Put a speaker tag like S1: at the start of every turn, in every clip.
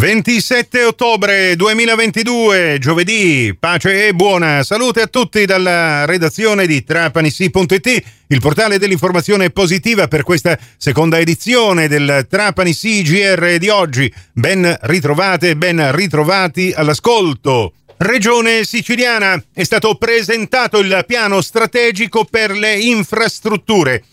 S1: 27 ottobre 2022, giovedì, pace e buona salute a tutti dalla redazione di trapanisi.it, il portale dell'informazione positiva per questa seconda edizione del Trapani CGR di oggi. Ben ritrovate, ben ritrovati all'ascolto. Regione siciliana è stato presentato il piano strategico per le infrastrutture.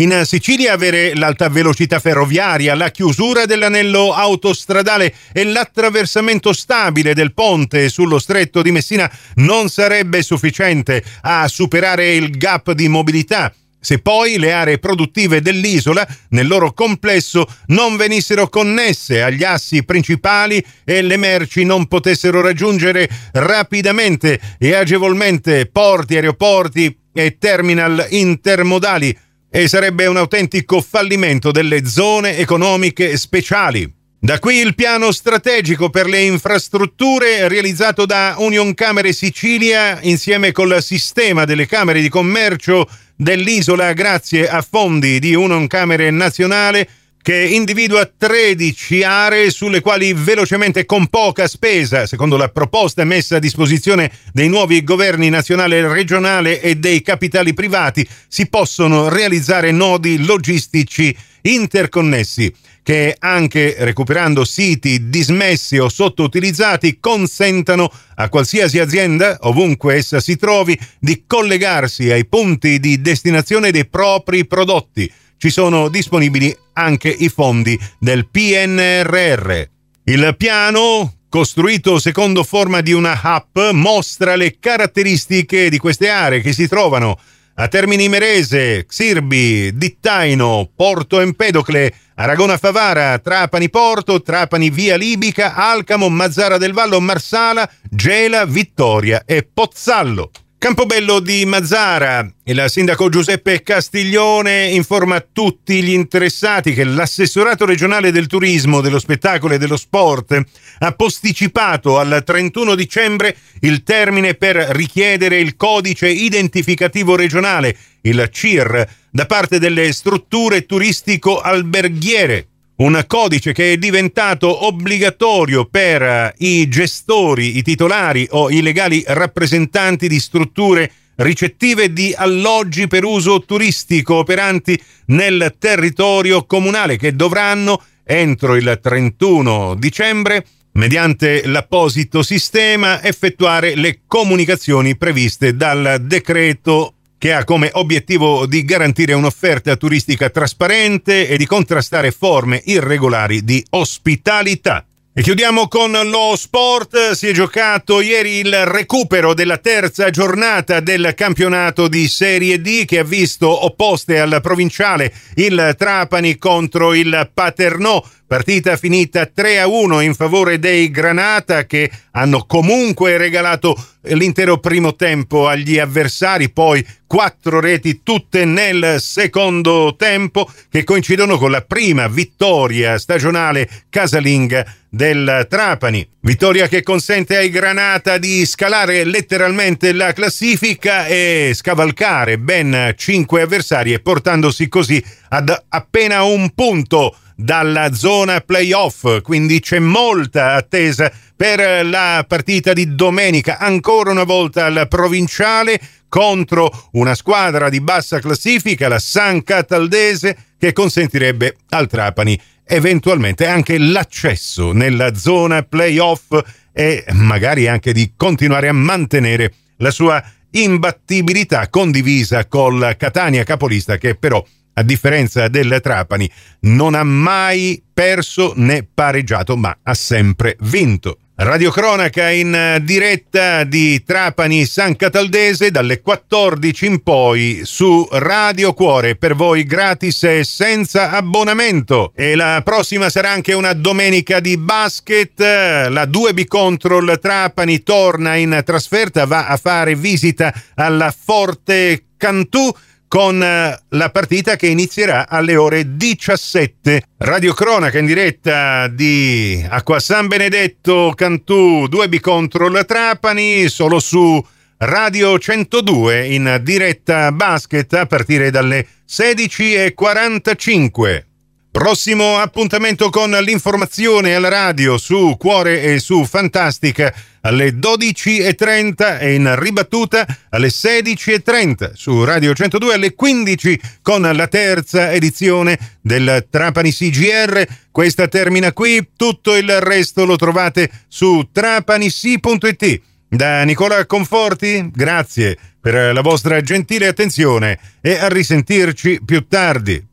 S1: In Sicilia avere l'alta velocità ferroviaria, la chiusura dell'anello autostradale e l'attraversamento stabile del ponte sullo stretto di Messina non sarebbe sufficiente a superare il gap di mobilità. Se poi le aree produttive dell'isola nel loro complesso non venissero connesse agli assi principali e le merci non potessero raggiungere rapidamente e agevolmente porti, aeroporti e terminal intermodali e sarebbe un autentico fallimento delle zone economiche speciali. Da qui il piano strategico per le infrastrutture realizzato da Union Camere Sicilia insieme col sistema delle camere di commercio dell'isola grazie a fondi di Union Camere Nazionale che individua 13 aree sulle quali velocemente con poca spesa, secondo la proposta messa a disposizione dei nuovi governi nazionale e regionale e dei capitali privati, si possono realizzare nodi logistici interconnessi che anche recuperando siti dismessi o sottoutilizzati consentano a qualsiasi azienda, ovunque essa si trovi, di collegarsi ai punti di destinazione dei propri prodotti ci sono disponibili anche i fondi del PNRR. Il piano costruito secondo forma di una app, mostra le caratteristiche di queste aree che si trovano a Termini Merese, Xirbi, Dittaino, Porto Empedocle, Aragona Favara, Trapani Porto, Trapani Via Libica, Alcamo, Mazzara del Vallo, Marsala, Gela, Vittoria e Pozzallo. Campobello di Mazzara, il sindaco Giuseppe Castiglione informa tutti gli interessati che l'assessorato regionale del turismo, dello spettacolo e dello sport ha posticipato al 31 dicembre il termine per richiedere il codice identificativo regionale, il CIR, da parte delle strutture turistico-alberghiere un codice che è diventato obbligatorio per eh, i gestori, i titolari o i legali rappresentanti di strutture ricettive di alloggi per uso turistico operanti nel territorio comunale che dovranno entro il 31 dicembre mediante l'apposito sistema effettuare le comunicazioni previste dal decreto che ha come obiettivo di garantire un'offerta turistica trasparente e di contrastare forme irregolari di ospitalità. E chiudiamo con lo sport. Si è giocato ieri il recupero della terza giornata del campionato di Serie D che ha visto opposte al provinciale il Trapani contro il Paternò Partita finita 3 a 1 in favore dei Granata che hanno comunque regalato l'intero primo tempo agli avversari, poi quattro reti tutte nel secondo tempo che coincidono con la prima vittoria stagionale casalinga del Trapani. Vittoria che consente ai Granata di scalare letteralmente la classifica e scavalcare ben cinque avversari e portandosi così ad appena un punto dalla zona playoff, quindi c'è molta attesa per la partita di domenica, ancora una volta al provinciale contro una squadra di bassa classifica, la San Cataldese, che consentirebbe al Trapani eventualmente anche l'accesso nella zona playoff e magari anche di continuare a mantenere la sua imbattibilità condivisa col Catania capolista che però a differenza del Trapani, non ha mai perso né pareggiato, ma ha sempre vinto. Radiocronaca in diretta di Trapani San Cataldese dalle 14 in poi su Radio Cuore per voi gratis e senza abbonamento. E la prossima sarà anche una domenica di basket. La 2B Control Trapani torna in trasferta, va a fare visita alla Forte Cantù con eh, la partita che inizierà alle ore 17. Radio Cronaca in diretta di Acqua San Benedetto Cantù 2B contro la Trapani, solo su Radio 102 in diretta basket a partire dalle 16.45. Prossimo appuntamento con l'informazione alla radio su Cuore e su Fantastica alle 12.30 e in ribattuta alle 16.30 su Radio 102 alle 15 con la terza edizione del Trapani CGR. Questa termina qui, tutto il resto lo trovate su trapanisi.it. Da Nicola Conforti, grazie per la vostra gentile attenzione e a risentirci più tardi.